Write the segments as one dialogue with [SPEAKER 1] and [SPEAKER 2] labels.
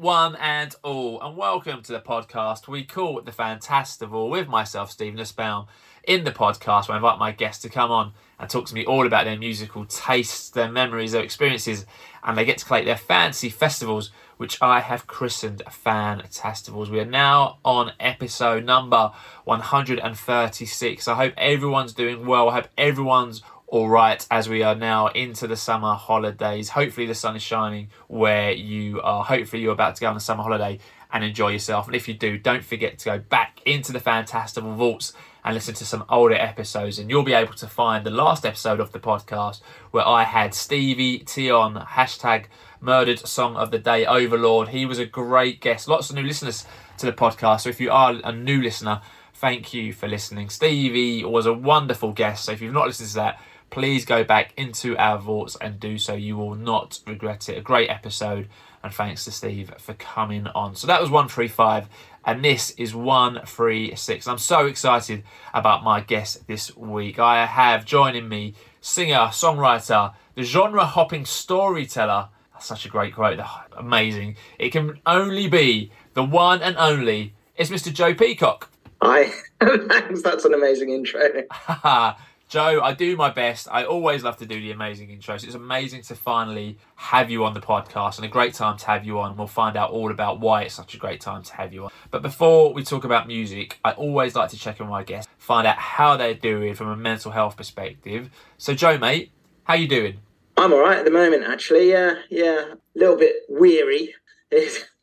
[SPEAKER 1] One and all, and welcome to the podcast we call it the Fantastival with myself, Stephen Nussbaum. In the podcast, I invite my guests to come on and talk to me all about their musical tastes, their memories, their experiences, and they get to collect their fancy festivals, which I have christened Fantastivals. We are now on episode number 136. I hope everyone's doing well. I hope everyone's all right as we are now into the summer holidays. Hopefully, the sun is shining where you are. Hopefully, you're about to go on a summer holiday and enjoy yourself. And if you do, don't forget to go back into the Fantastival Vaults and listen to some older episodes. And you'll be able to find the last episode of the podcast where I had Stevie Tion, hashtag murdered song of the day overlord. He was a great guest. Lots of new listeners to the podcast. So if you are a new listener, thank you for listening. Stevie was a wonderful guest. So if you've not listened to that, please go back into our vaults and do so. You will not regret it. A great episode. And thanks to Steve for coming on. So that was 135 and this is 136. I'm so excited about my guest this week. I have joining me singer, songwriter, the genre hopping storyteller. That's such a great quote. Amazing. It can only be the one and only. It's Mr. Joe Peacock.
[SPEAKER 2] Hi. Thanks. That's an amazing intro.
[SPEAKER 1] Joe, I do my best. I always love to do the amazing intros. It's amazing to finally have you on the podcast and a great time to have you on. We'll find out all about why it's such a great time to have you on. But before we talk about music, I always like to check in with my guests, find out how they're doing from a mental health perspective. So, Joe, mate, how you doing?
[SPEAKER 2] I'm all right at the moment, actually. Yeah, yeah, a little bit weary.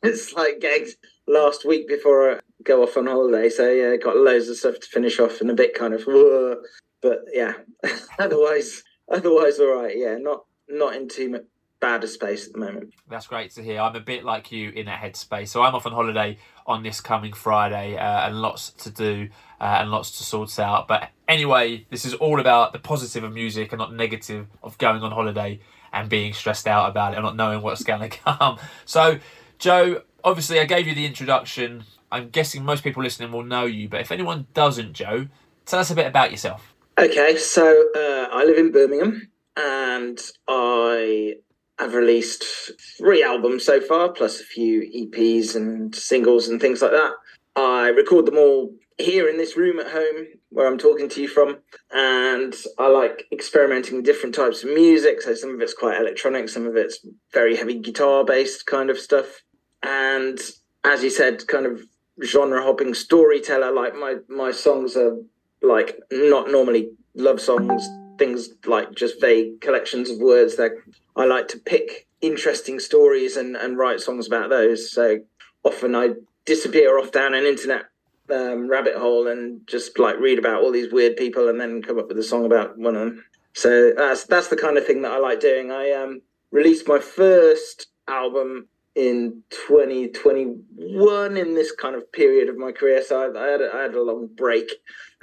[SPEAKER 2] It's, like gags last week before I go off on holiday, so yeah, got loads of stuff to finish off and a bit kind of. Whoa but yeah, otherwise, otherwise, all right. Yeah, not not in too much bad a space at the moment.
[SPEAKER 1] That's great to hear. I'm a bit like you in that headspace. So I'm off on holiday on this coming Friday, uh, and lots to do uh, and lots to sort out. But anyway, this is all about the positive of music and not negative of going on holiday and being stressed out about it and not knowing what's going to come. So, Joe, obviously, I gave you the introduction. I'm guessing most people listening will know you, but if anyone doesn't, Joe, tell us a bit about yourself.
[SPEAKER 2] Okay, so uh, I live in Birmingham and I have released three albums so far, plus a few EPs and singles and things like that. I record them all here in this room at home where I'm talking to you from. And I like experimenting with different types of music. So some of it's quite electronic, some of it's very heavy guitar based kind of stuff. And as you said, kind of genre hopping storyteller, like my, my songs are like not normally love songs, things like just vague collections of words that I like to pick interesting stories and, and write songs about those. So often I disappear off down an internet um, rabbit hole and just like read about all these weird people and then come up with a song about one of them. So that's that's the kind of thing that I like doing. I um, released my first album in 2021 in this kind of period of my career. So I, I, had, a, I had a long break,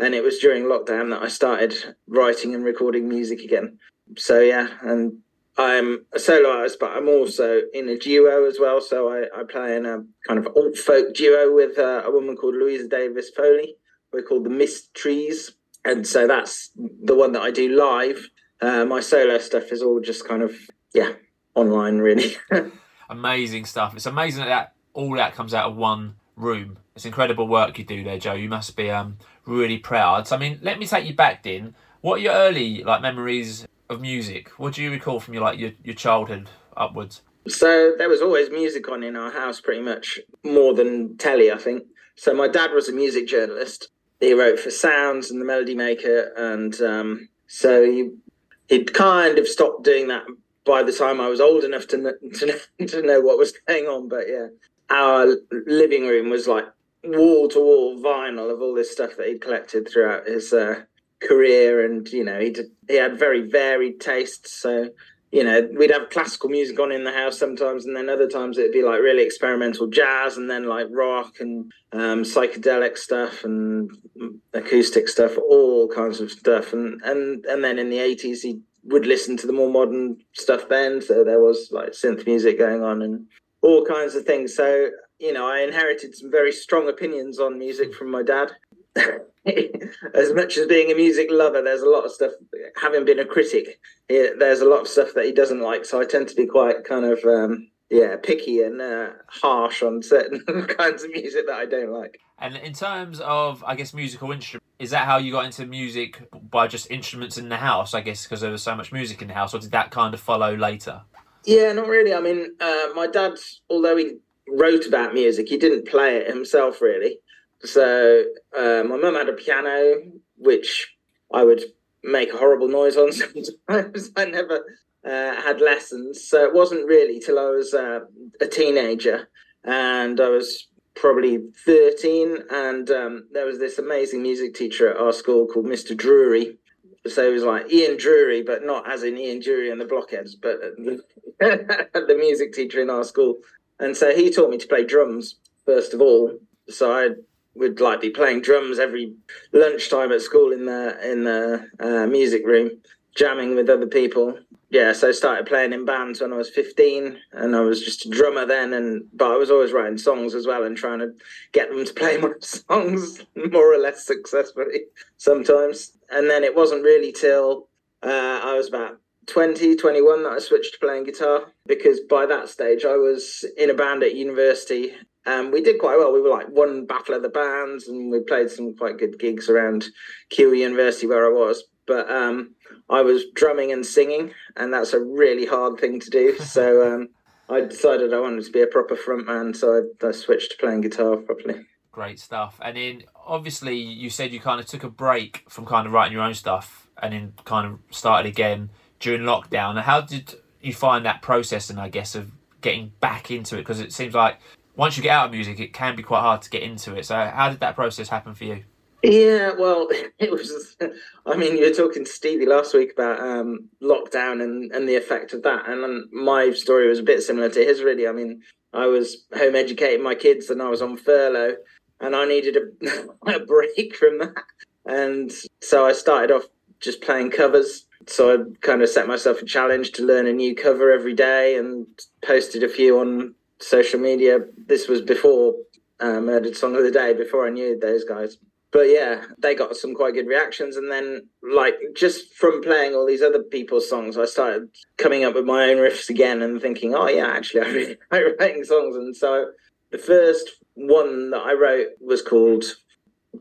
[SPEAKER 2] and it was during lockdown that I started writing and recording music again. So yeah, and I'm a solo artist, but I'm also in a duo as well. So I, I play in a kind of alt folk duo with uh, a woman called Louisa Davis Foley. We're called the Missed Trees, and so that's the one that I do live. Uh, my solo stuff is all just kind of yeah online, really.
[SPEAKER 1] amazing stuff. It's amazing that all that comes out of one room. It's incredible work you do there, Joe. You must be um, really proud. So, I mean, let me take you back, then. What are your early like memories of music? What do you recall from your like your, your childhood upwards?
[SPEAKER 2] So there was always music on in our house, pretty much more than telly, I think. So my dad was a music journalist. He wrote for Sounds and the Melody Maker, and um, so he he'd kind of stopped doing that by the time I was old enough to to, to know what was going on. But yeah, our living room was like wall to wall vinyl of all this stuff that he'd collected throughout his uh, career, and you know he he had very varied tastes. So you know we'd have classical music on in the house sometimes, and then other times it'd be like really experimental jazz, and then like rock and um, psychedelic stuff and acoustic stuff, all kinds of stuff, and and and then in the eighties he would listen to the more modern stuff then. So there was like synth music going on and all kinds of things. So, you know, I inherited some very strong opinions on music from my dad. as much as being a music lover, there's a lot of stuff, having been a critic, there's a lot of stuff that he doesn't like. So I tend to be quite kind of, um, yeah picky and uh, harsh on certain kinds of music that I don't like.
[SPEAKER 1] And in terms of, I guess, musical instrument, is that how you got into music by just instruments in the house? I guess because there was so much music in the house, or did that kind of follow later?
[SPEAKER 2] Yeah, not really. I mean, uh, my dad, although he wrote about music, he didn't play it himself really. So uh, my mum had a piano, which I would make a horrible noise on sometimes. I never uh, had lessons, so it wasn't really till I was uh, a teenager, and I was probably 13 and um, there was this amazing music teacher at our school called mr drury. So it was like ian drury but not as in ian drury and the blockheads but the music teacher in our school and so he taught me to play drums first of all so i would like be playing drums every lunchtime at school in the in the uh, music room jamming with other people yeah, so I started playing in bands when I was 15 and I was just a drummer then and but I was always writing songs as well and trying to get them to play my songs more or less successfully sometimes. And then it wasn't really till uh, I was about 20, 21 that I switched to playing guitar because by that stage I was in a band at university and we did quite well. We were like one battle of the bands and we played some quite good gigs around Keele University where I was. But um, I was drumming and singing, and that's a really hard thing to do. So um, I decided I wanted to be a proper frontman, so I, I switched to playing guitar properly.
[SPEAKER 1] Great stuff. And then obviously you said you kind of took a break from kind of writing your own stuff, and then kind of started again during lockdown. How did you find that process? And I guess of getting back into it because it seems like once you get out of music, it can be quite hard to get into it. So how did that process happen for you?
[SPEAKER 2] Yeah, well, it was. I mean, you were talking to Stevie last week about um, lockdown and, and the effect of that, and um, my story was a bit similar to his. Really, I mean, I was home educating my kids, and I was on furlough, and I needed a, a break from that, and so I started off just playing covers. So I kind of set myself a challenge to learn a new cover every day, and posted a few on social media. This was before uh, Murdered Song of the Day, before I knew those guys but yeah, they got some quite good reactions. And then, like, just from playing all these other people's songs, I started coming up with my own riffs again and thinking, oh, yeah, actually, I really like writing songs. And so the first one that I wrote was called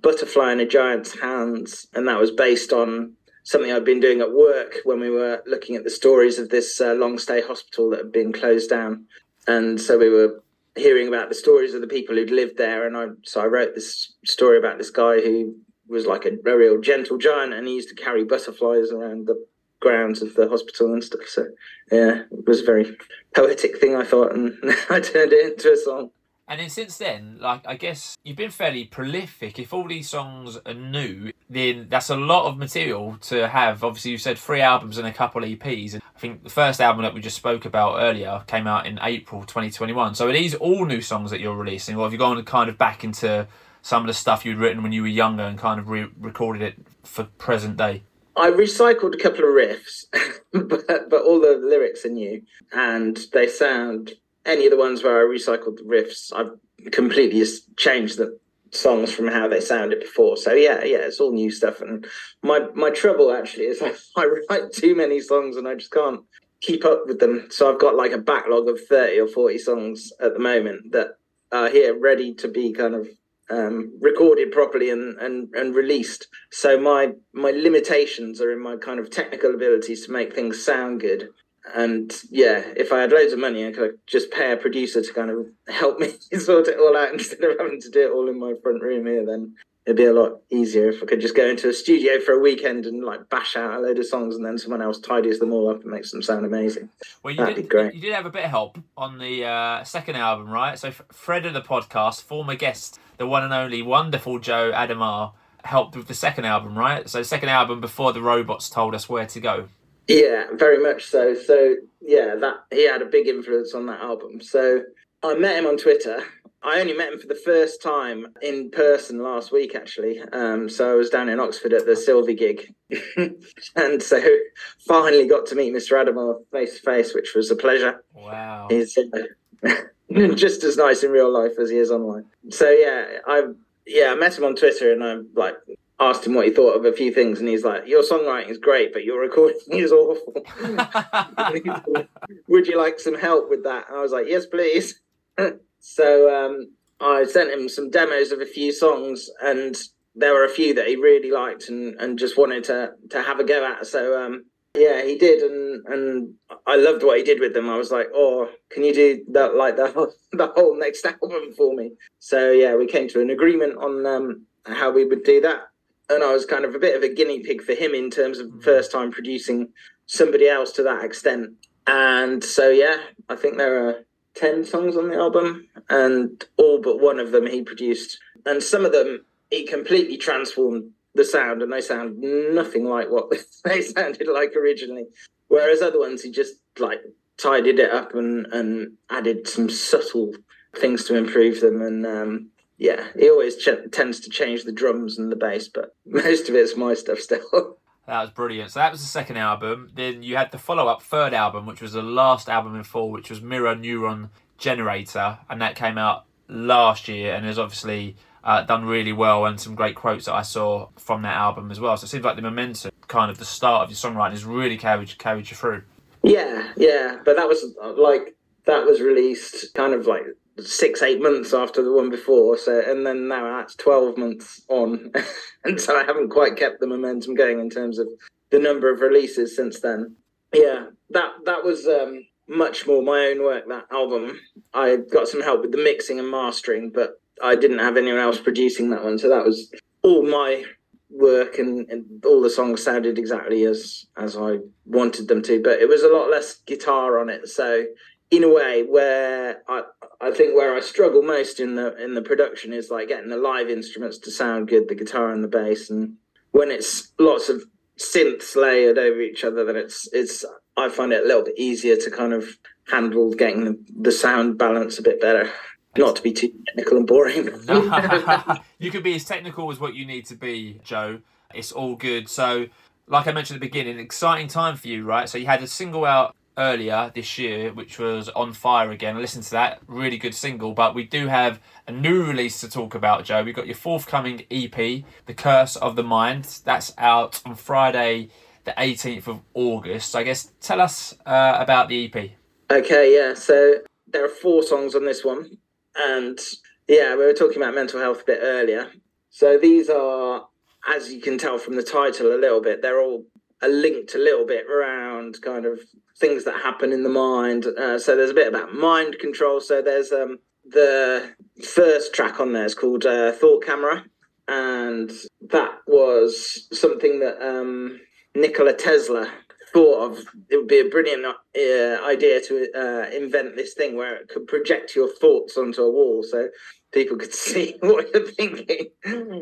[SPEAKER 2] Butterfly in a Giant's Hands. And that was based on something I'd been doing at work when we were looking at the stories of this uh, long stay hospital that had been closed down. And so we were hearing about the stories of the people who'd lived there, and I so I wrote this story about this guy who was like a, a real gentle giant, and he used to carry butterflies around the grounds of the hospital and stuff. So yeah, it was a very poetic thing I thought, and I turned it into a song.
[SPEAKER 1] And then since then, like I guess you've been fairly prolific. If all these songs are new, then that's a lot of material to have. Obviously, you said three albums and a couple EPs. And I think the first album that we just spoke about earlier came out in April 2021. So are these all new songs that you're releasing, or have you gone kind of back into some of the stuff you'd written when you were younger and kind of re-recorded it for present day?
[SPEAKER 2] I recycled a couple of riffs, but, but all the lyrics are new and they sound any of the ones where I recycled the riffs, I've completely changed the songs from how they sounded before. So yeah, yeah, it's all new stuff. And my my trouble actually is I, I write too many songs and I just can't keep up with them. So I've got like a backlog of thirty or forty songs at the moment that are here ready to be kind of um, recorded properly and, and and released. So my my limitations are in my kind of technical abilities to make things sound good and yeah, if I had loads of money, I could just pay a producer to kind of help me sort it all out instead of having to do it all in my front room here. Then it'd be a lot easier if I could just go into a studio for a weekend and like bash out a load of songs, and then someone else tidies them all up and makes them sound amazing.
[SPEAKER 1] Well, you That'd did, be great. You did have a bit of help on the uh, second album, right? So Fred of the podcast, former guest, the one and only wonderful Joe Adhemar, helped with the second album, right? So second album before the robots told us where to go.
[SPEAKER 2] Yeah, very much so. So yeah, that he had a big influence on that album. So I met him on Twitter. I only met him for the first time in person last week, actually. Um, so I was down in Oxford at the Sylvie gig, and so finally got to meet Mr. Adhemar face to face, which was a pleasure.
[SPEAKER 1] Wow,
[SPEAKER 2] he's uh, just as nice in real life as he is online. So yeah, I yeah I met him on Twitter, and I'm like asked him what he thought of a few things, and he's like, "Your songwriting is great, but your recording is awful. Would you like some help with that?" And I was like, "Yes, please." so um, I sent him some demos of a few songs, and there were a few that he really liked and, and just wanted to to have a go at. So um, yeah, he did, and and I loved what he did with them. I was like, oh, can you do that like the whole, the whole next album for me? So yeah, we came to an agreement on um, how we would do that, and I was kind of a bit of a guinea pig for him in terms of mm. first time producing somebody else to that extent. And so yeah, I think there are ten songs on the album, and all but one of them he produced, and some of them he completely transformed the sound, and they sound nothing like what they sounded like originally. Whereas other ones, he just like tidied it up and and added some subtle things to improve them. And um, yeah, he always ch- tends to change the drums and the bass, but most of it's my stuff still.
[SPEAKER 1] That was brilliant. So that was the second album. Then you had the follow-up third album, which was the last album in full, which was Mirror Neuron Generator, and that came out last year and is obviously uh, done really well and some great quotes that I saw from that album as well. So it seems like the momentum, kind of the start of your songwriting, has really carried carried you through.
[SPEAKER 2] Yeah, yeah, but that was like that was released kind of like six eight months after the one before so and then now that's 12 months on and so i haven't quite kept the momentum going in terms of the number of releases since then yeah that that was um much more my own work that album i got some help with the mixing and mastering but I didn't have anyone else producing that one, so that was all my work, and, and, all the songs sounded exactly as as I wanted them to. But it was a lot less guitar on it, so in a way, where I I think where I struggle most in the in the production is like getting the live instruments to sound good, the guitar and the bass, and when it's lots of synths layered over each other, then it's it's I find it a little bit easier to kind of handle getting the, the sound balance a bit better. Not to be too technical and boring.
[SPEAKER 1] you can be as technical as what you need to be, Joe. It's all good. So, like I mentioned at the beginning, exciting time for you, right? So you had a single out earlier this year, which was On Fire Again. I listened to that, really good single. But we do have a new release to talk about, Joe. We've got your forthcoming EP, The Curse of the Mind. That's out on Friday, the 18th of August. So I guess tell us uh, about the EP.
[SPEAKER 2] Okay, yeah. So there are four songs on this one. And yeah, we were talking about mental health a bit earlier. So these are, as you can tell from the title a little bit, they're all linked a little bit around kind of things that happen in the mind. Uh, so there's a bit about mind control. So there's um, the first track on there is called uh, Thought Camera. And that was something that um, Nikola Tesla thought of it would be a brilliant uh, idea to uh, invent this thing where it could project your thoughts onto a wall so people could see what you're thinking.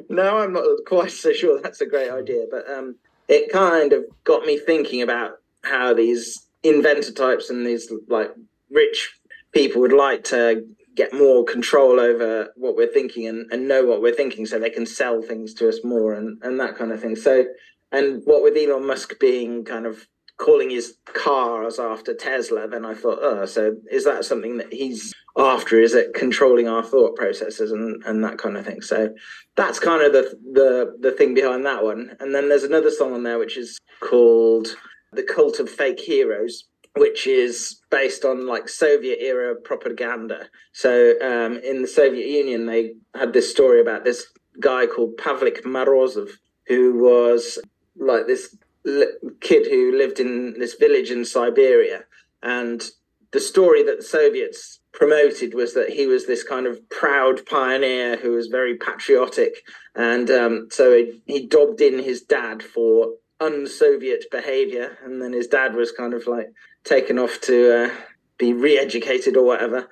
[SPEAKER 2] no, I'm not quite so sure that's a great idea, but um, it kind of got me thinking about how these inventor types and these like rich people would like to get more control over what we're thinking and, and know what we're thinking so they can sell things to us more and, and that kind of thing. So and what with Elon Musk being kind of calling his cars after Tesla, then I thought, oh, so is that something that he's after? Is it controlling our thought processes and, and that kind of thing? So that's kind of the, the the thing behind that one. And then there's another song on there which is called "The Cult of Fake Heroes." Which is based on like Soviet era propaganda. So um, in the Soviet Union, they had this story about this guy called Pavlik Morozov, who was like this kid who lived in this village in Siberia. And the story that the Soviets promoted was that he was this kind of proud pioneer who was very patriotic. And um, so he, he dobbed in his dad for un-Soviet behavior. And then his dad was kind of like taken off to uh, be re-educated or whatever.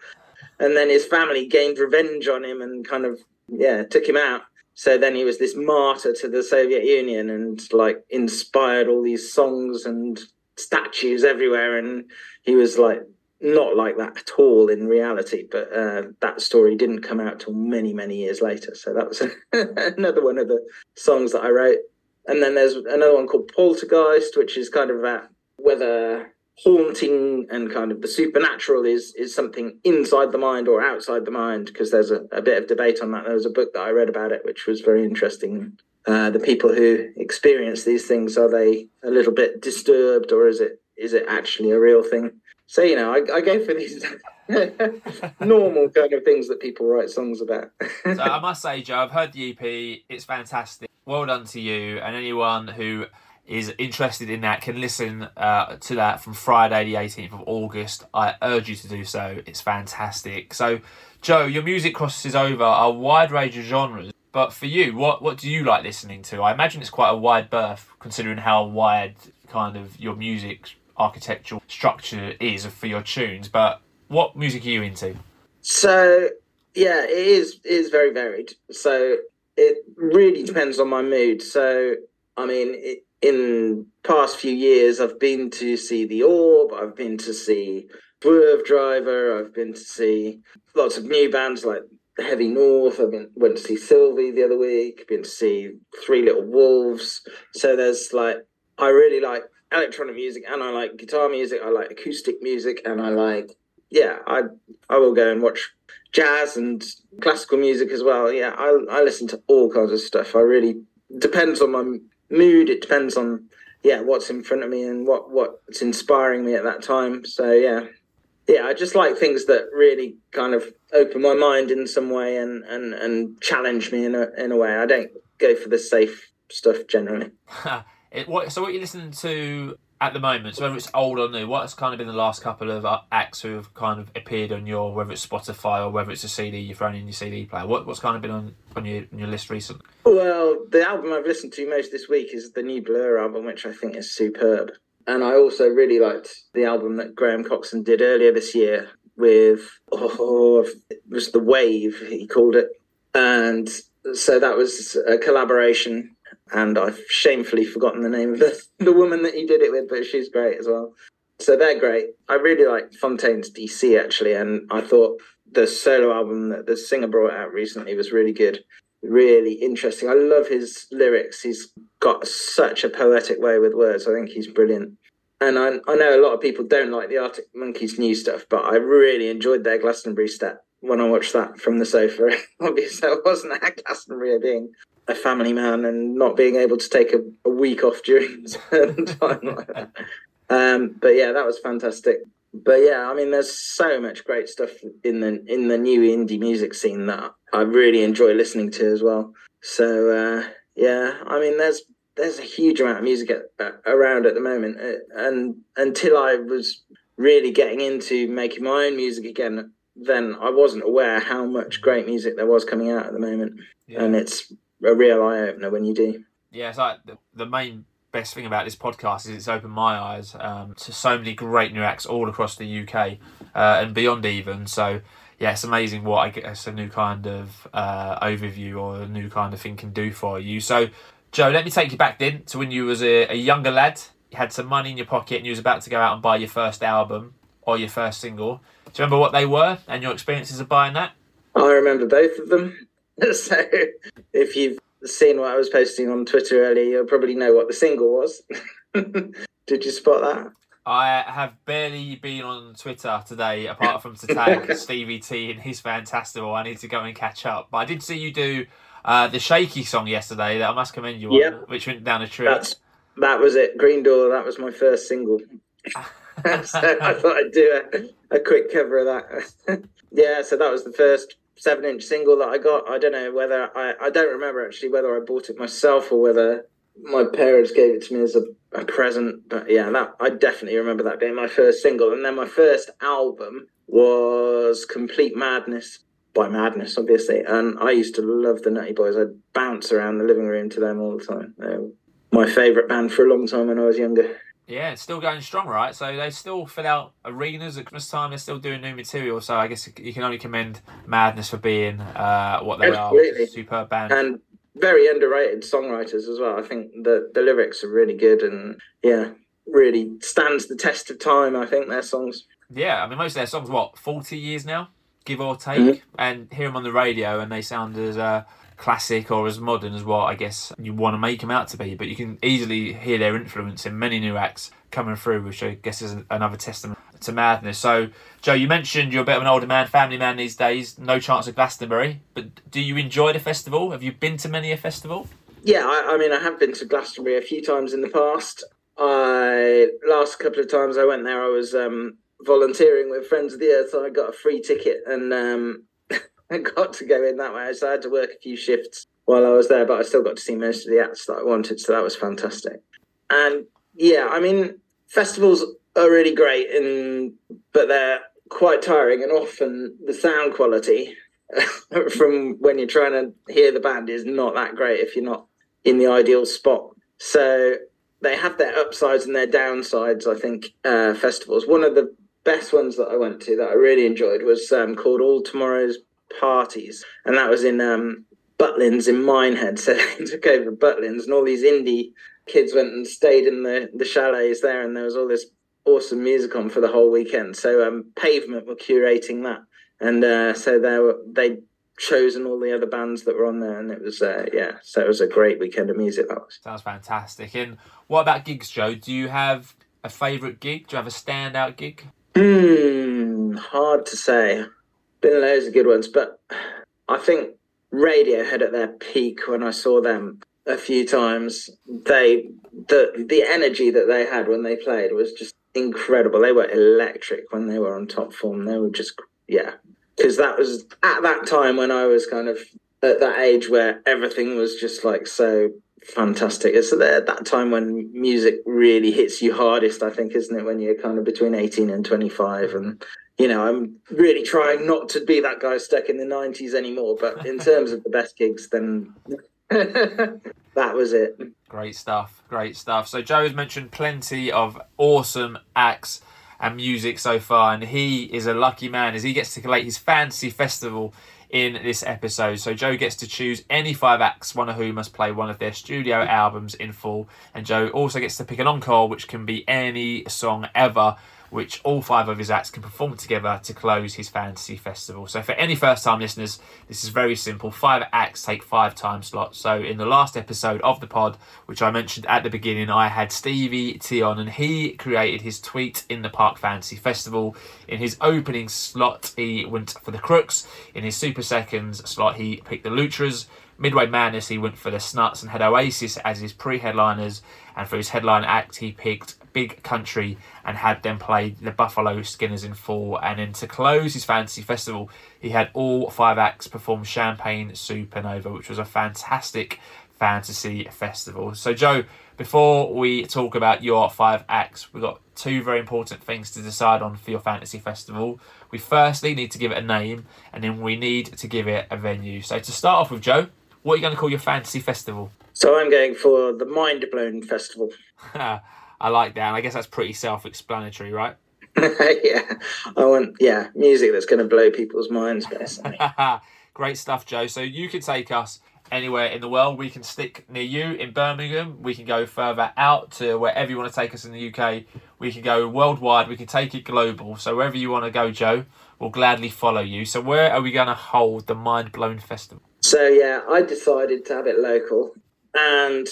[SPEAKER 2] And then his family gained revenge on him and kind of, yeah, took him out so then he was this martyr to the Soviet Union and like inspired all these songs and statues everywhere. And he was like not like that at all in reality. But uh, that story didn't come out till many, many years later. So that was another one of the songs that I wrote. And then there's another one called Poltergeist, which is kind of about whether haunting and kind of the supernatural is is something inside the mind or outside the mind because there's a, a bit of debate on that there was a book that i read about it which was very interesting uh, the people who experience these things are they a little bit disturbed or is it is it actually a real thing? So you know, I, I go for these normal kind of things that people write songs about.
[SPEAKER 1] so I must say, Joe, I've heard the EP. It's fantastic. Well done to you and anyone who is interested in that can listen uh, to that from Friday, the 18th of August. I urge you to do so. It's fantastic. So, Joe, your music crosses over a wide range of genres. But for you, what what do you like listening to? I imagine it's quite a wide berth, considering how wide kind of your music architectural structure is for your tunes. But what music are you into?
[SPEAKER 2] So yeah, it is it is very varied. So it really depends on my mood. So I mean, it, in past few years, I've been to see The Orb. I've been to see Swervedriver. I've been to see lots of new bands like Heavy North. I been, went to see Sylvie the other week. Been to see Three Little Wolves. So there's like I really like electronic music and I like guitar music. I like acoustic music and I like yeah. I I will go and watch jazz and classical music as well. Yeah, I I listen to all kinds of stuff. I really depends on my mood. It depends on yeah what's in front of me and what what's inspiring me at that time. So yeah, yeah, I just like things that really kind of open my mind in some way and and and challenge me in a in a way. I don't go for the safe stuff generally.
[SPEAKER 1] it, what, so what you listening to at the moment? So whether it's old or new, what's kind of been the last couple of uh, acts who have kind of appeared on your whether it's Spotify or whether it's a CD you've thrown in your CD player? What, what's kind of been on on your on your list recently?
[SPEAKER 2] Well, the album I've listened to most this week is the new Blur album, which I think is superb. And I also really liked the album that Graham Coxon did earlier this year with, oh, it was The Wave, he called it. And so that was a collaboration. And I've shamefully forgotten the name of the, the woman that he did it with, but she's great as well. So they're great. I really like Fontaines DC actually. And I thought the solo album that the singer brought out recently was really good really interesting. I love his lyrics. He's got such a poetic way with words. I think he's brilliant. And I, I know a lot of people don't like the Arctic Monkeys new stuff, but I really enjoyed their Glastonbury set when I watched that from the sofa. Obviously, I wasn't at Glastonbury being a family man and not being able to take a, a week off during time like that. Um, but yeah, that was fantastic. But yeah, I mean, there's so much great stuff in the in the new indie music scene that I really enjoy listening to as well. So uh, yeah, I mean, there's there's a huge amount of music at, around at the moment, and until I was really getting into making my own music again, then I wasn't aware how much great music there was coming out at the moment, yeah. and it's a real eye opener when you do.
[SPEAKER 1] Yeah, it's like the, the main best thing about this podcast is it's opened my eyes um, to so many great new acts all across the UK uh, and beyond even. So yeah, it's amazing what I guess a new kind of uh, overview or a new kind of thing can do for you. So Joe, let me take you back then to when you was a, a younger lad. You had some money in your pocket and you was about to go out and buy your first album or your first single. Do you remember what they were and your experiences of buying that?
[SPEAKER 2] I remember both of them. so if you've seen what I was posting on Twitter earlier, you'll probably know what the single was. Did you spot that?
[SPEAKER 1] I have barely been on Twitter today, apart from to tag Stevie T and his Fantastival. I need to go and catch up. But I did see you do uh, the Shaky song yesterday that I must commend you on, which went down a tree.
[SPEAKER 2] That's, that was it. Green Door, that was my first single. so I thought I'd do a, a quick cover of that. yeah, so that was the first seven inch single that I got. I don't know whether I, I don't remember actually whether I bought it myself or whether my parents gave it to me as a, a present. But yeah, that I definitely remember that being my first single. And then my first album was Complete Madness by Madness, obviously. And I used to love the Nutty Boys. I'd bounce around the living room to them all the time. They were my favourite band for a long time when I was younger.
[SPEAKER 1] Yeah, it's still going strong, right? So they still fill out arenas at Christmas time. They're still doing new material. So I guess you can only commend Madness for being uh, what they Absolutely. are. Superb band.
[SPEAKER 2] And very underrated songwriters as well. I think the, the lyrics are really good and, yeah, really stands the test of time, I think, their songs.
[SPEAKER 1] Yeah, I mean, most of their songs, what, 40 years now? give or take, mm-hmm. and hear them on the radio, and they sound as uh, classic or as modern as what I guess you want to make them out to be. But you can easily hear their influence in many new acts coming through, which I guess is another testament to madness. So, Joe, you mentioned you're a bit of an older man, family man these days. No chance of Glastonbury, but do you enjoy the festival? Have you been to many a festival?
[SPEAKER 2] yeah, I, I mean, I have been to Glastonbury a few times in the past. I last couple of times I went there, I was um, volunteering with Friends of the Earth, so I got a free ticket and um, I got to go in that way. So I had to work a few shifts while I was there, but I still got to see most of the acts that I wanted, so that was fantastic. And yeah, I mean, festivals are really great, and but they're quite tiring, and often the sound quality from when you're trying to hear the band is not that great if you're not in the ideal spot. So they have their upsides and their downsides. I think uh, festivals. One of the best ones that I went to that I really enjoyed was um, called All Tomorrow's Parties, and that was in um, Butlins in Minehead. So they took over Butlins, and all these indie kids went and stayed in the the chalets there, and there was all this awesome music on for the whole weekend. So um, Pavement were curating that, and uh, so they were they chosen all the other bands that were on there, and it was uh, yeah. So it was a great weekend of music. That was.
[SPEAKER 1] Sounds fantastic. And what about gigs, Joe? Do you have a favourite gig? Do you have a standout gig?
[SPEAKER 2] Hmm, hard to say. Been loads of good ones, but I think Radiohead at their peak when I saw them a few times. They the the energy that they had when they played was just incredible. They were electric when they were on top form. They were just yeah, because that was at that time when I was kind of at that age where everything was just like so fantastic. It's at that time when music really hits you hardest, I think, isn't it? When you're kind of between 18 and 25. And, you know, I'm really trying not to be that guy stuck in the 90s anymore. But in terms of the best gigs, then that was it.
[SPEAKER 1] Great stuff. Great stuff. So, Joe has mentioned plenty of awesome acts and music so far, and he is a lucky man as he gets to collate his fantasy festival in this episode. So Joe gets to choose any five acts, one of whom must play one of their studio albums in full, and Joe also gets to pick an encore, which can be any song ever which all five of his acts can perform together to close his fantasy festival. So, for any first time listeners, this is very simple. Five acts take five time slots. So, in the last episode of the pod, which I mentioned at the beginning, I had Stevie T on and he created his Tweet in the Park Fantasy Festival. In his opening slot, he went for the Crooks. In his Super Seconds slot, he picked the Lutras. Midway Madness, he went for the Snuts and had Oasis as his pre headliners. And for his headline act, he picked Big Country and had them play the Buffalo Skinners in full. And then to close his fantasy festival, he had all five acts perform Champagne Supernova, which was a fantastic fantasy festival. So, Joe, before we talk about your five acts, we've got two very important things to decide on for your fantasy festival. We firstly need to give it a name, and then we need to give it a venue. So, to start off with, Joe, what are you going to call your fantasy festival?
[SPEAKER 2] So, I'm going for the Mind Blown Festival.
[SPEAKER 1] I like that. And I guess that's pretty self-explanatory, right?
[SPEAKER 2] yeah, I want yeah music that's going to blow people's minds, basically.
[SPEAKER 1] Great stuff, Joe. So you can take us anywhere in the world. We can stick near you in Birmingham. We can go further out to wherever you want to take us in the UK. We can go worldwide. We can take it global. So wherever you want to go, Joe, we'll gladly follow you. So where are we going to hold the Mind Blown Festival?
[SPEAKER 2] So yeah, I decided to have it local, and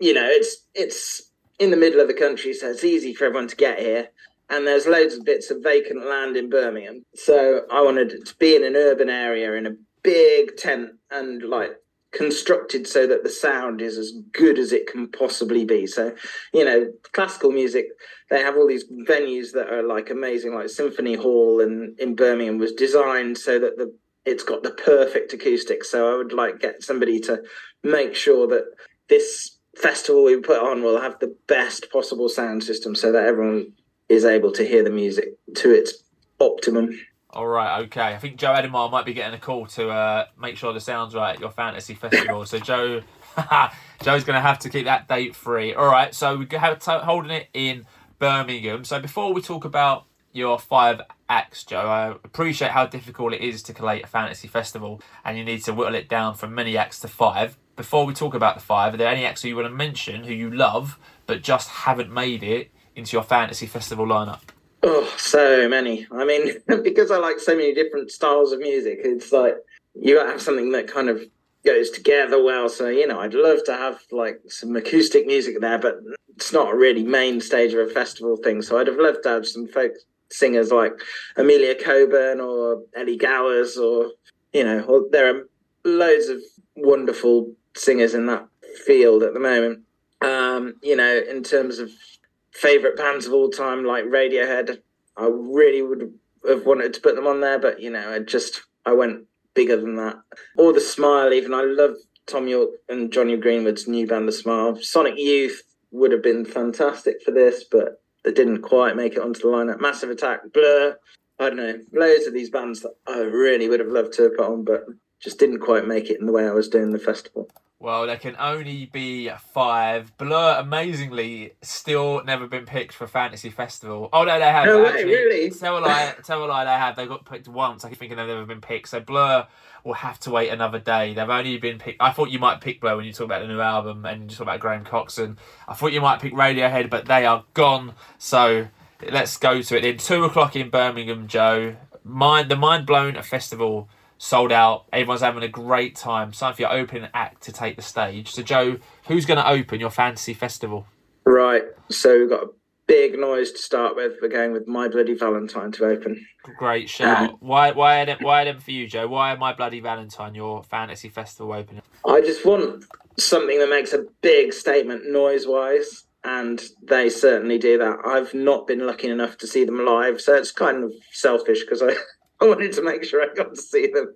[SPEAKER 2] you know it's it's in the middle of the country, so it's easy for everyone to get here. And there's loads of bits of vacant land in Birmingham. So I wanted to be in an urban area in a big tent and like constructed so that the sound is as good as it can possibly be. So, you know, classical music, they have all these venues that are like amazing, like Symphony Hall and in Birmingham was designed so that the it's got the perfect acoustics. So I would like get somebody to make sure that this festival we put on will have the best possible sound system so that everyone is able to hear the music to its optimum.
[SPEAKER 1] All right, okay. I think Joe Adhemar might be getting a call to uh, make sure the sound's right at your fantasy festival. so Joe, Joe's going to have to keep that date free. All right, so we're holding it in Birmingham. So before we talk about your five acts, Joe, I appreciate how difficult it is to collate a fantasy festival, and you need to whittle it down from many acts to five before we talk about the five, are there any acts who you want to mention who you love but just haven't made it into your fantasy festival lineup?
[SPEAKER 2] Oh, so many. I mean, because I like so many different styles of music, it's like you have something that kind of goes together well. So, you know, I'd love to have like some acoustic music there, but it's not a really main stage of a festival thing. So I'd have loved to have some folk singers like Amelia Coburn or Ellie Gowers or, you know, or there are loads of wonderful singers in that field at the moment. Um, you know, in terms of favorite bands of all time, like Radiohead, I really would have wanted to put them on there, but you know, I just I went bigger than that. Or the Smile, even I love Thom Yorke and Jonny Greenwood's new band, The Smile. Sonic Youth would have been fantastic for this, but they didn't quite make it onto the lineup. Massive Attack, Blur, I don't know, loads of these bands that I really would have loved to put on, but just didn't quite make it in the way I was doing the festival.
[SPEAKER 1] Well, there can only be five. Blur, amazingly, still never been picked for Fantasy Festival. Oh no, they have.
[SPEAKER 2] No way, really?
[SPEAKER 1] Tell a lie, tell a lie. They have. They got picked once. I keep thinking they've never been picked. So Blur will have to wait another day. They've only been picked. I thought you might pick Blur when you talk about the new album and you talk about Graham Coxon. I thought you might pick Radiohead, but they are gone. So let's go to it. In two o'clock in Birmingham, Joe. Mind the Mind Blown Festival sold out. Everyone's having a great time. It's time for your opening act to take the stage. So, Joe, who's going to open your fantasy festival?
[SPEAKER 2] Right. So we've got a big noise to start with. We're going with My Bloody Valentine to open.
[SPEAKER 1] Great shout. Um, why, why, are them, why are them for you, Joe? Why are My Bloody Valentine your fantasy festival opening?
[SPEAKER 2] I just want something that makes a big statement noise wise. And they certainly do that. I've not been lucky enough to see them live, so it's kind of selfish because I I wanted to make sure I got to see them.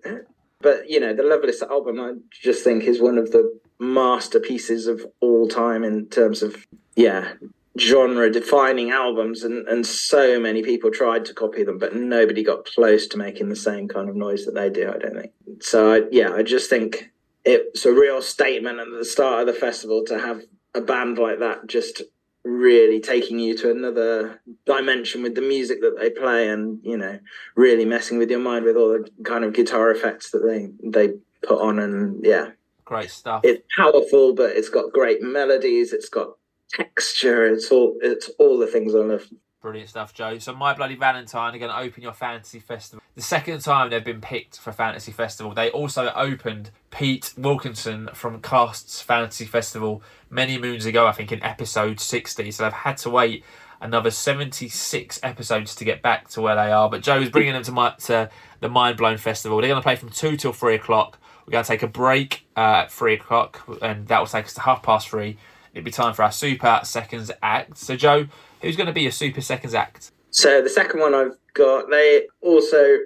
[SPEAKER 2] But you know, the Loveless album, I just think is one of the masterpieces of all time in terms of yeah genre defining albums and and so many people tried to copy them but nobody got close to making the same kind of noise that they do i don't think so I, yeah i just think it's a real statement at the start of the festival to have a band like that just really taking you to another dimension with the music that they play and you know really messing with your mind with all the kind of guitar effects that they they put on and yeah.
[SPEAKER 1] Great stuff.
[SPEAKER 2] It's powerful but it's got great melodies it's got texture it's all it's all the things i love
[SPEAKER 1] Brilliant stuff, Joe. So, My Bloody Valentine are going to open your fantasy festival. The second time they've been picked for fantasy festival, they also opened Pete Wilkinson from Cast's Fantasy Festival many moons ago, I think in episode 60. So they've had to wait another 76 episodes to get back to where they are. But Joe is bringing them to, my, to the Mind Blown Festival. They're going to play from 2 till 3 o'clock. We're going to take a break uh, at 3 o'clock, and that will take us to half past 3 it'd be time for our super seconds act. So, Joe, who's going to be your super seconds act?
[SPEAKER 2] So, the second one I've got, they also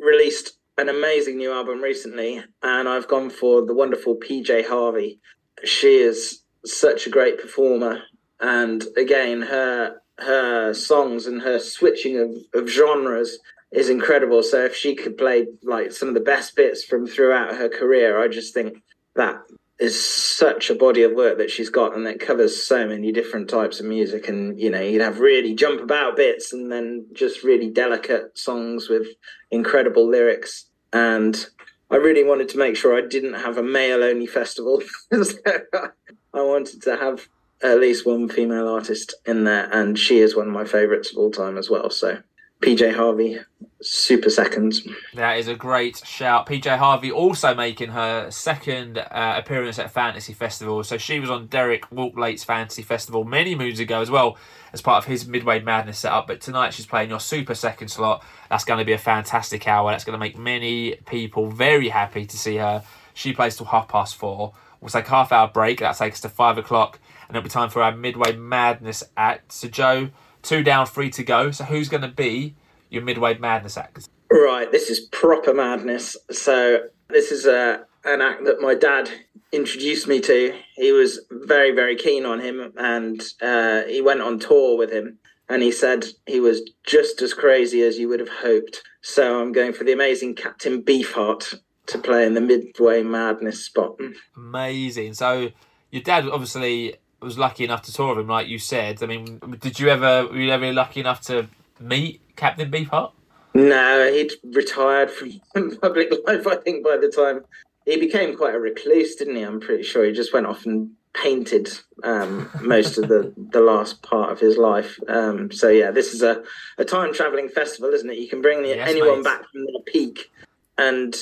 [SPEAKER 2] released an amazing new album recently, and I've gone for the wonderful PJ Harvey. She is such a great performer, and again, her her songs and her switching of, of genres is incredible. So if she could play like some of the best bits from throughout her career, I just think that is such a body of work that she's got and that covers so many different types of music and you know you'd have really jump about bits and then just really delicate songs with incredible lyrics. And i really wanted to make sure i didn't have a male only festival so i wanted to have at least one female artist in there and she is one of my favorites of all time as well so PJ Harvey, super seconds.
[SPEAKER 1] That is a great shout. PJ Harvey also making her second uh, appearance at Fantasy Festival. So she was on Derek Walklate's Fantasy Festival many moons ago as well as part of his Midway Madness setup. But tonight she's playing your super second slot. That's going to be a fantastic hour. That's going to make many people very happy to see her. She plays till half past four. We'll take half hour break. That takes us to five o'clock. And it'll be time for our Midway Madness act. So, Joe, two down, three to go. So who's going to be your midway madness act?
[SPEAKER 2] Right, this is proper madness. So this is a uh, an act that my dad introduced me to. He was very very keen on him, and uh, he went on tour with him. And he said he was just as crazy as you would have hoped. So I'm going for the amazing Captain Beefheart to play in the Midway Madness spot.
[SPEAKER 1] Amazing. So your dad obviously was lucky enough to tour with him, like you said. I mean, did you ever were you ever lucky enough to meet Captain Beefheart?
[SPEAKER 2] No, he'd retired from public life. I think by the time he became quite a recluse, didn't he? I'm pretty sure he just went off and painted um, most of the the last part of his life. Um, so yeah, this is a, a time traveling festival, isn't it? You can bring the, yes, anyone mate. back from their peak, and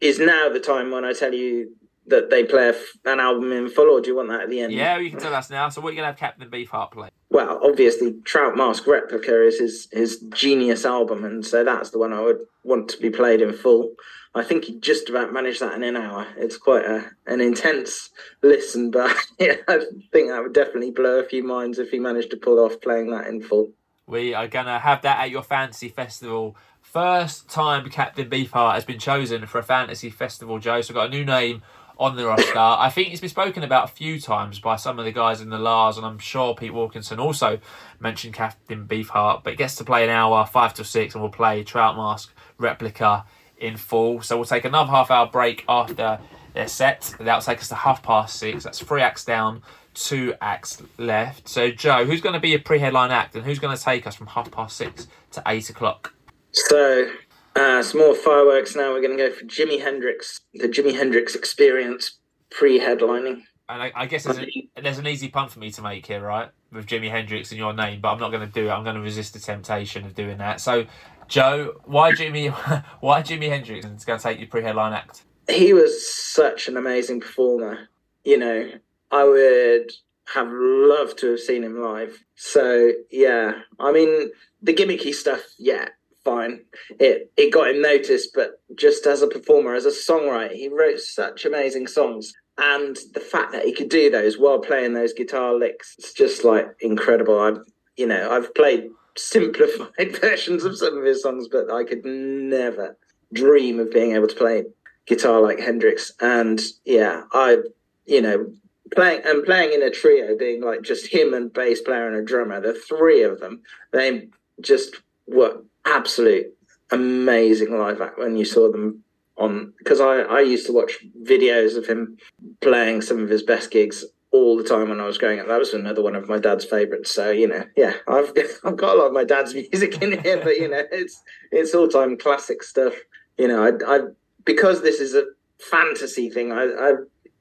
[SPEAKER 2] is now the time when I tell you that they play an album in full, or do you want that at the end?
[SPEAKER 1] Yeah, you can tell us now. So what are you gonna have Captain Beefheart play?
[SPEAKER 2] well, obviously, Trout Mask Replica is his his genius album, and so that's the one I would want to be played in full. I think he just about managed that in an hour. It's quite a, an intense listen, but yeah, I think that would definitely blow a few minds if he managed to pull off playing that in full.
[SPEAKER 1] We are gonna have that at your fantasy festival. First time Captain Beefheart has been chosen for a fantasy festival, Joe. So we've got a new name on the roster. I think it's been spoken about a few times by some of the guys in the Lars, and I'm sure Pete Wilkinson also mentioned Captain Beefheart. But gets to play an hour, five to six, and we'll play Trout Mask replica in full. So we'll take another half hour break after their set. That'll take us to half past six. That's three acts down, two acts left. So Joe, who's going to be a pre-headline act, and who's going to take us from half past six to eight o'clock?
[SPEAKER 2] So uh, some more fireworks now. We're going to go for Jimi Hendrix, the Jimi Hendrix Experience pre-headlining.
[SPEAKER 1] And I, I guess there's, a, there's, an easy punt for me to make here, right? With Jimi Hendrix in your name, but I'm not going to do it. I'm going to resist the temptation of doing that. So, Joe, why Jimi? Why Jimi Hendrix is going to take your pre-headline act?
[SPEAKER 2] He was such an amazing performer. You know, I would have loved to have seen him live. So yeah, I mean the gimmicky stuff, yeah, fine. It it got him noticed, but just as a performer, as a songwriter, he wrote such amazing songs. And the fact that he could do those while playing those guitar licks, it's just like incredible. I've you know, I've played simplified versions of some of his songs, but I could never dream of being able to play guitar like Hendrix. And yeah, I you know, playing and playing in a trio, being like just him and bass player and a drummer, the three of them, they just were absolute amazing live act when you saw them on because I, I used to watch videos of him playing some of his best gigs all the time when I was growing up. That was another one of my dad's favorites. So you know, yeah, I've I've got a lot of my dad's music in here, but you know, it's it's all time classic stuff. You know, I, I because this is a fantasy thing. I, I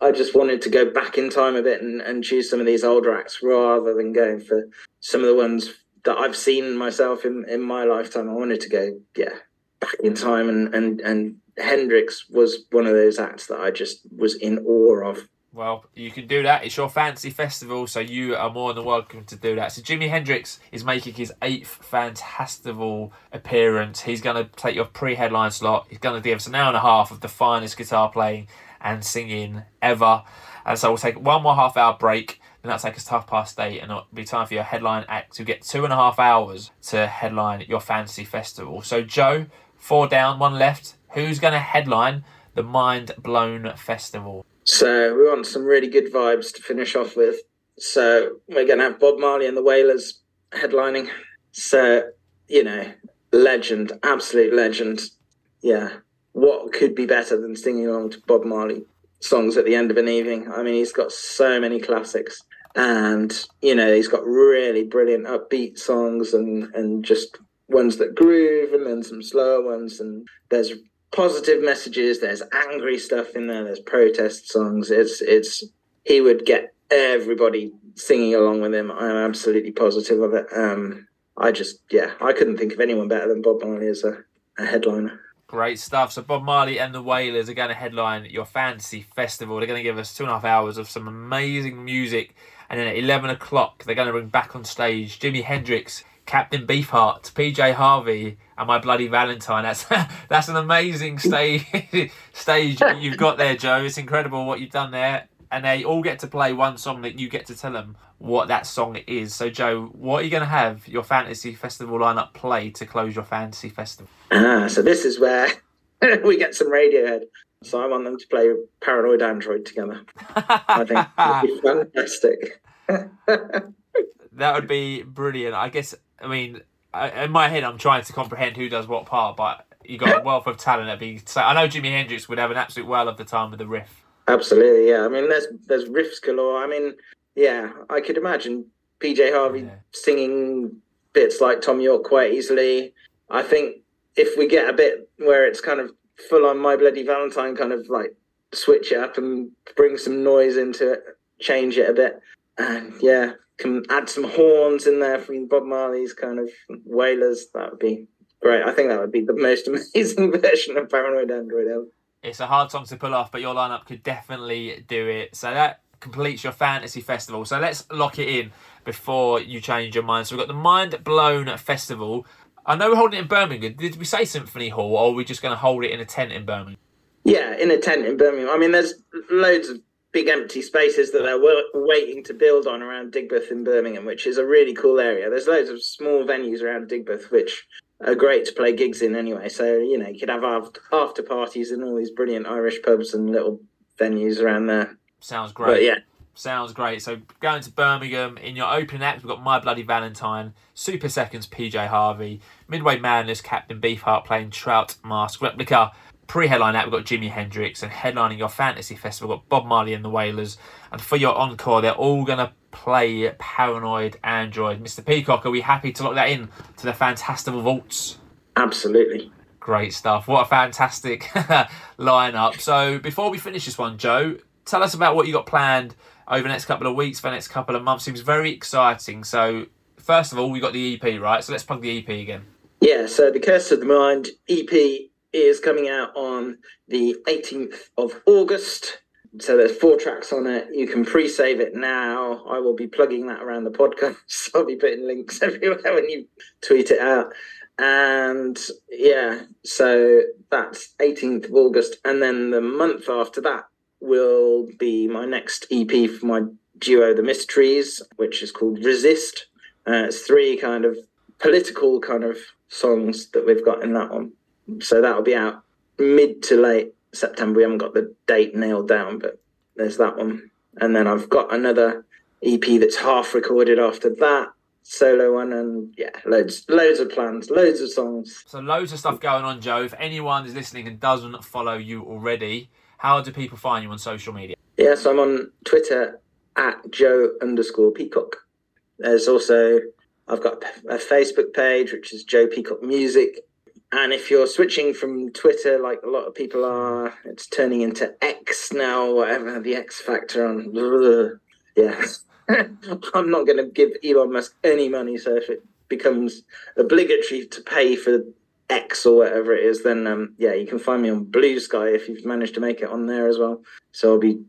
[SPEAKER 2] I just wanted to go back in time a bit and, and choose some of these older acts rather than going for some of the ones that I've seen myself in, in my lifetime. I wanted to go, yeah, back in time. And, and, and Hendrix was one of those acts that I just was in awe of.
[SPEAKER 1] Well, you can do that. It's your fancy festival, so you are more than welcome to do that. So Jimi Hendrix is making his eighth Fantastival appearance. He's going to take your pre-headline slot. He's going to give us an hour and a half of the finest guitar playing and singing ever. And so we'll take one more half hour break. That'll take us to half past eight, and it'll be time for your headline act to get two and a half hours to headline your fantasy festival. So, Joe, four down, one left. Who's going to headline the Mind Blown Festival?
[SPEAKER 2] So, we want some really good vibes to finish off with. So, we're going to have Bob Marley and the Wailers headlining. So, you know, legend, absolute legend. Yeah, what could be better than singing along to Bob Marley songs at the end of an evening? I mean, he's got so many classics, and you know, he's got really brilliant upbeat songs and and just ones that groove, and then some slower ones, and there's positive messages. There's angry stuff in there. There's protest songs. It's it's he would get everybody singing along with him. I'm absolutely positive of it. Um, I just yeah, I couldn't think of anyone better than Bob Marley as a, a headliner.
[SPEAKER 1] Great stuff. So Bob Marley and the Wailers are going to headline your fantasy festival. They're going to give us two and a half hours of some amazing music, and then at eleven o'clock they're going to bring back on stage Jimi Hendrix, Captain Beefheart, PJ Harvey, and my bloody Valentine. That's that's an amazing stage stage you've got there, Joe. It's incredible what you've done there and they all get to play one song that you get to tell them what that song is. So, Joe, what are you going to have your fantasy festival lineup play to close your fantasy festival?
[SPEAKER 2] Ah, so this is where we get some Radiohead. So I want them to play Paranoid Android together. I think would be fantastic.
[SPEAKER 1] that would be brilliant. I guess. I mean, in my head, I'm trying to comprehend who does what part, but you got a wealth of talent. That'd be. So I know Jimi Hendrix would have an absolute well of the time with the riff.
[SPEAKER 2] Absolutely, yeah. I mean, there's there's riffs galore. I mean, yeah, I could imagine PJ Harvey yeah. singing bits like Thom Yorke quite easily. I think if we get a bit where it's kind of full on My Bloody Valentine, kind of like switch it up and bring some noise into it, change it a bit, and yeah, can add some horns in there from Bob Marley's kind of Wailers. That would be great. I think that would be the most amazing version of Paranoid Android ever
[SPEAKER 1] it's a hard song to pull off, but your lineup could definitely do it. So that completes your fantasy festival. So let's lock it in before you change your mind. So we've got the Mind Blown Festival. I know we're holding it in Birmingham. Did we say Symphony Hall, or are we just going to hold it in a tent in Birmingham?
[SPEAKER 2] Yeah, in a tent in Birmingham. I mean, there's loads of big empty spaces that they're waiting to build on around Digbeth in Birmingham, which is a really cool area. There's loads of small venues around Digbeth, which are great to play gigs in anyway. So, you know, you could have after parties in all these brilliant Irish pubs and little venues around there.
[SPEAKER 1] Sounds great.
[SPEAKER 2] But yeah,
[SPEAKER 1] Sounds great. So going to Birmingham in your opening act, we've got My Bloody Valentine, Super Seconds, PJ Harvey, Midway Madness, Captain Beefheart playing Trout Mask Replica. Pre-headline act, we've got Jimi Hendrix, and headlining your fantasy festival, we've got Bob Marley and the Wailers. And for your encore, they're all going to play Paranoid Android. Mr. Peacock, are we happy to lock that in to the Fantastival Vaults?
[SPEAKER 2] Absolutely.
[SPEAKER 1] Great stuff. What a fantastic lineup. So before we finish this one, Joe, tell us about what you got planned over the next couple of weeks, for the next couple of months. Seems very exciting. So, first of all, we got the EP, right? So let's plug the EP again.
[SPEAKER 2] Yeah, so the Curse of the Mind EP is coming out on the 18th of August. So there's four tracks on it. You can pre-save it now. I will be plugging that around the podcast. I'll be putting links everywhere when you tweet it out. And yeah, so that's 18th of August. And then the month after that, will be my next EP for my duo, The Missed Trees, which is called Resist. Uh, it's three kind of political kind of songs that we've got in that one. So that'll be out mid to late September. We haven't got the date nailed down, but there's that one. And then I've got another EP that's half recorded after that solo one and yeah loads loads of plans loads of songs
[SPEAKER 1] so loads of stuff going on joe if anyone is listening and doesn't follow you already how do people find you on social media?
[SPEAKER 2] Yes, I'm on Twitter at Joe underscore Peacock. There's also I've got a Facebook page which is Joe Peacock Music. And if you're switching from Twitter, like a lot of people are, it's turning into X now, whatever the X factor on. Yeah, I'm not going to give Elon Musk any money. So if it becomes obligatory to pay for X or whatever it is, then um, yeah, you can find me on Bluesky if you've managed to make it on there as well. So I'll be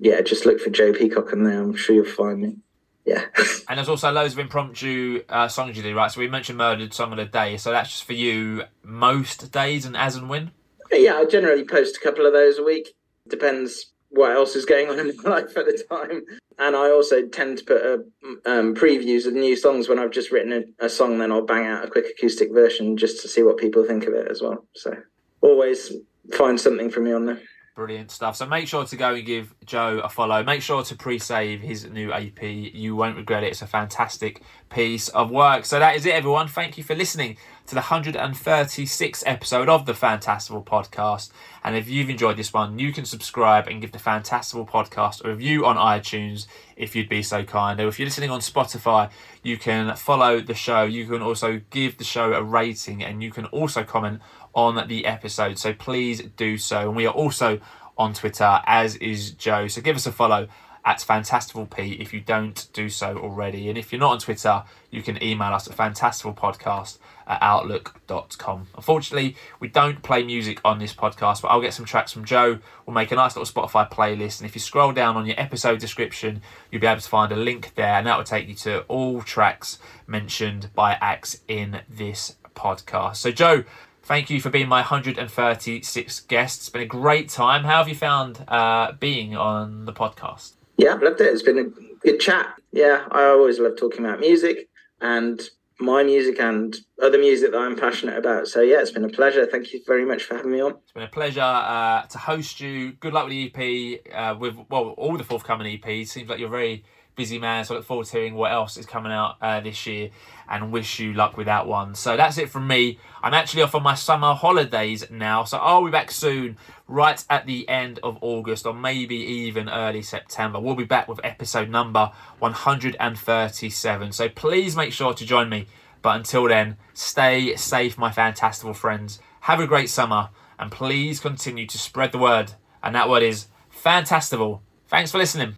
[SPEAKER 2] yeah, just look for Joe Peacock on there. I'm sure you'll find me. Yeah.
[SPEAKER 1] and there's also loads of impromptu uh, songs you do, right? So we mentioned Murdered Song of the Day. So that's just for you most days and as and when?
[SPEAKER 2] Yeah, I generally post a couple of those a week. Depends what else is going on in my life at the time. And I also tend to put a, um, previews of new songs when I've just written a, a, song. Then I'll bang out a quick acoustic version just to see what people think of it as well. So always find something for me on there.
[SPEAKER 1] Brilliant stuff. So make sure to go and give Joe a follow. Make sure to pre-save his new AP. You won't regret it. It's a fantastic piece of work. So that is it, everyone. Thank you for listening to the 136th episode of the Fantastival Podcast. And if you've enjoyed this one, you can subscribe and give the Fantastival Podcast a review on iTunes if you'd be so kind. Or if you're listening on Spotify, you can follow the show. You can also give the show a rating and you can also comment on the episode. So please do so. And we are also on Twitter, as is Joe. So give us a follow at FantastivalP if you don't do so already. And if you're not on Twitter, you can email us at fantastivalpodcast at outlook.com. Unfortunately, we don't play music on this podcast, but I'll get some tracks from Joe. We'll make a nice little Spotify playlist. And if you scroll down on your episode description, you'll be able to find a link there, and that will take you to all tracks mentioned by acts in this podcast. So, Joe, Thank you for being my 136th guest. It's been a great time. How have you found uh, being on the podcast?
[SPEAKER 2] Yeah, I've loved it. It's been a good chat. Yeah, I always love talking about music and my music and other music that I'm passionate about. So yeah, it's been a pleasure. Thank you very much for having me on.
[SPEAKER 1] It's been a pleasure uh, to host you. Good luck with the EP, uh, with well all the forthcoming EPs. Seems like you're very busy man, so I look forward to hearing what else is coming out uh, this year and wish you luck with that one. So that's it from me. I'm actually off on my summer holidays now, so I'll be back soon, right at the end of August or maybe even early September. We'll be back with episode number 137. So please make sure to join me. But until then, stay safe, my Fantastival friends. Have a great summer, and please continue to spread the word. And that word is Fantastival. Thanks for listening.